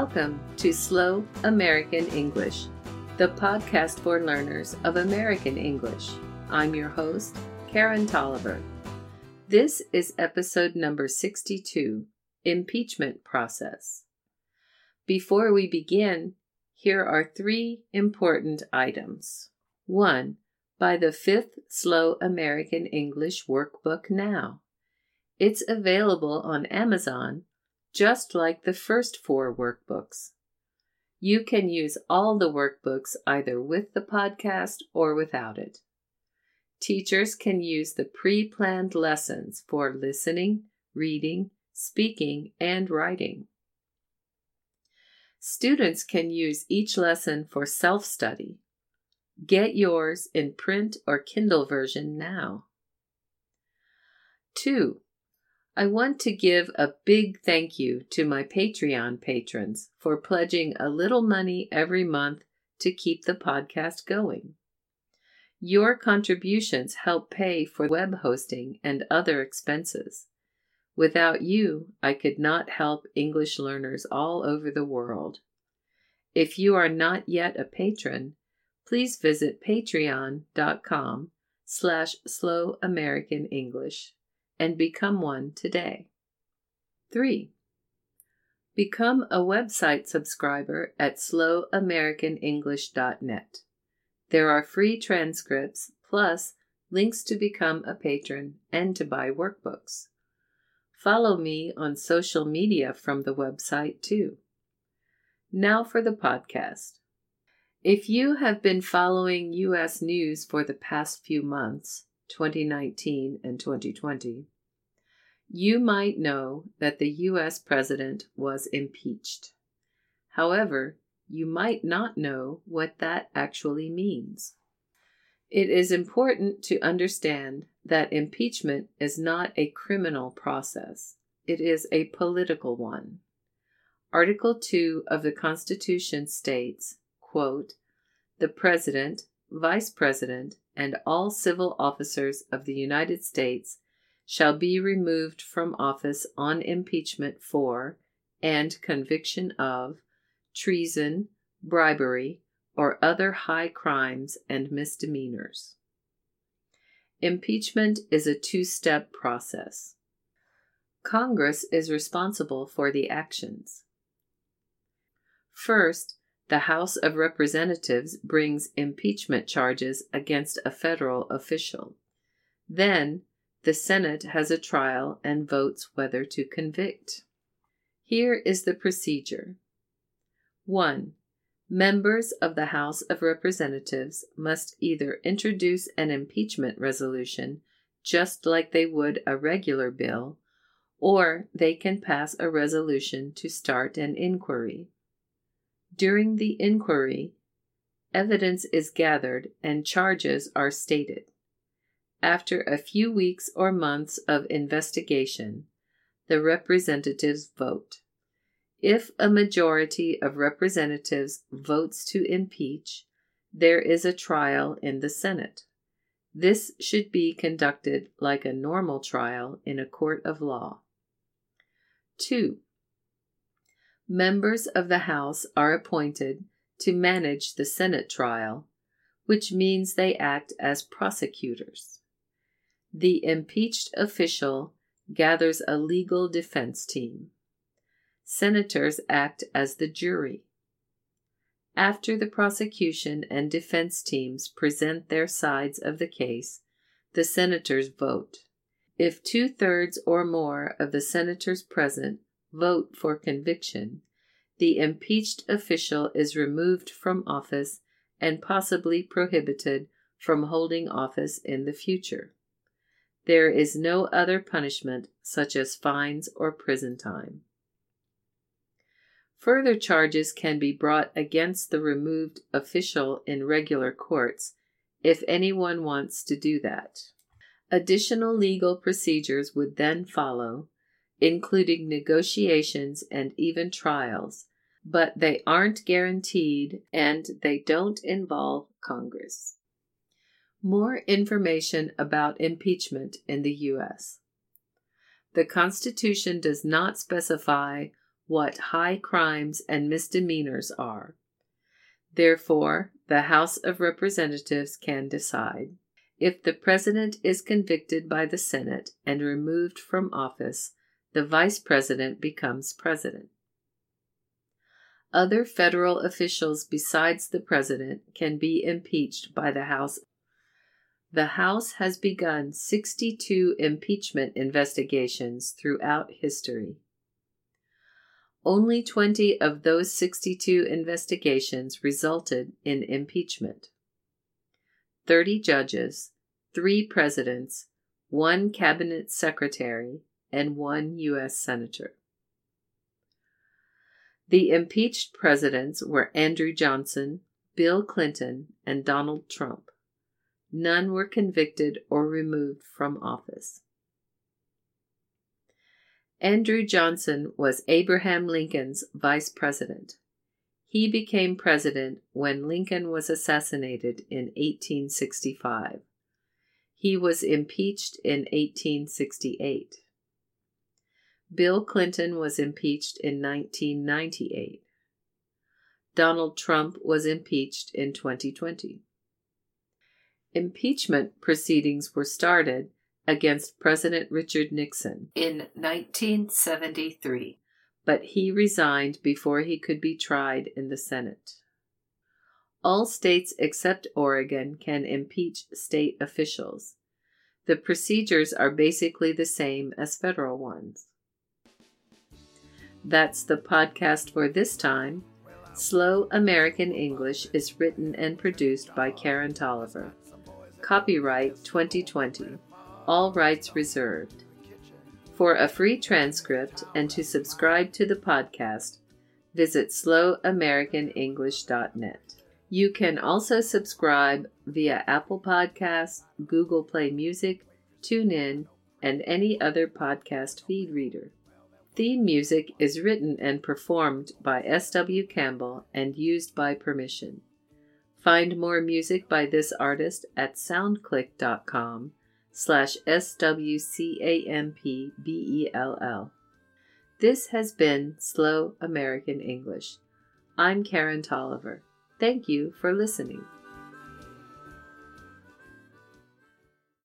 Welcome to Slow American English, the podcast for learners of American English. I'm your host, Karen Tolliver. This is episode number 62 Impeachment Process. Before we begin, here are three important items. 1. Buy the fifth Slow American English workbook now. It's available on Amazon just like the first four workbooks. You can use all the workbooks either with the podcast or without it. Teachers can use the pre planned lessons for listening, reading, speaking, and writing. Students can use each lesson for self study. Get yours in print or Kindle version now. 2. I want to give a big thank you to my Patreon patrons for pledging a little money every month to keep the podcast going. Your contributions help pay for web hosting and other expenses. Without you, I could not help English learners all over the world. If you are not yet a patron, please visit patreon.com slash slow American English and become one today. 3. Become a website subscriber at slowamericanenglish.net. There are free transcripts plus links to become a patron and to buy workbooks. Follow me on social media from the website too. Now for the podcast. If you have been following U.S. news for the past few months, 2019 and 2020, you might know that the U.S. president was impeached. However, you might not know what that actually means. It is important to understand that impeachment is not a criminal process, it is a political one. Article 2 of the Constitution states, quote, The President, Vice President, and all civil officers of the United States shall be removed from office on impeachment for and conviction of treason, bribery, or other high crimes and misdemeanors. Impeachment is a two step process. Congress is responsible for the actions. First, the House of Representatives brings impeachment charges against a federal official. Then, the Senate has a trial and votes whether to convict. Here is the procedure 1. Members of the House of Representatives must either introduce an impeachment resolution, just like they would a regular bill, or they can pass a resolution to start an inquiry. During the inquiry, evidence is gathered and charges are stated. After a few weeks or months of investigation, the representatives vote. If a majority of representatives votes to impeach, there is a trial in the Senate. This should be conducted like a normal trial in a court of law. 2. Members of the House are appointed to manage the Senate trial, which means they act as prosecutors. The impeached official gathers a legal defense team. Senators act as the jury. After the prosecution and defense teams present their sides of the case, the senators vote. If two thirds or more of the senators present vote for conviction, the impeached official is removed from office and possibly prohibited from holding office in the future. There is no other punishment, such as fines or prison time. Further charges can be brought against the removed official in regular courts if anyone wants to do that. Additional legal procedures would then follow, including negotiations and even trials, but they aren't guaranteed and they don't involve Congress. More information about impeachment in the U.S. The Constitution does not specify what high crimes and misdemeanors are. Therefore, the House of Representatives can decide. If the President is convicted by the Senate and removed from office, the Vice President becomes President. Other federal officials besides the President can be impeached by the House. The House has begun 62 impeachment investigations throughout history. Only 20 of those 62 investigations resulted in impeachment. 30 judges, 3 presidents, 1 cabinet secretary, and 1 U.S. senator. The impeached presidents were Andrew Johnson, Bill Clinton, and Donald Trump. None were convicted or removed from office. Andrew Johnson was Abraham Lincoln's vice president. He became president when Lincoln was assassinated in 1865. He was impeached in 1868. Bill Clinton was impeached in 1998. Donald Trump was impeached in 2020. Impeachment proceedings were started against President Richard Nixon in 1973, but he resigned before he could be tried in the Senate. All states except Oregon can impeach state officials. The procedures are basically the same as federal ones. That's the podcast for this time. Slow American English is written and produced by Karen Tolliver. Copyright 2020. All rights reserved. For a free transcript and to subscribe to the podcast, visit slowamericanenglish.net. You can also subscribe via Apple Podcasts, Google Play Music, TuneIn, and any other podcast feed reader. Theme music is written and performed by S.W. Campbell and used by permission. Find more music by this artist at soundclick.com slash S-W-C-A-M-P-B-E-L-L. This has been Slow American English. I'm Karen Tolliver. Thank you for listening.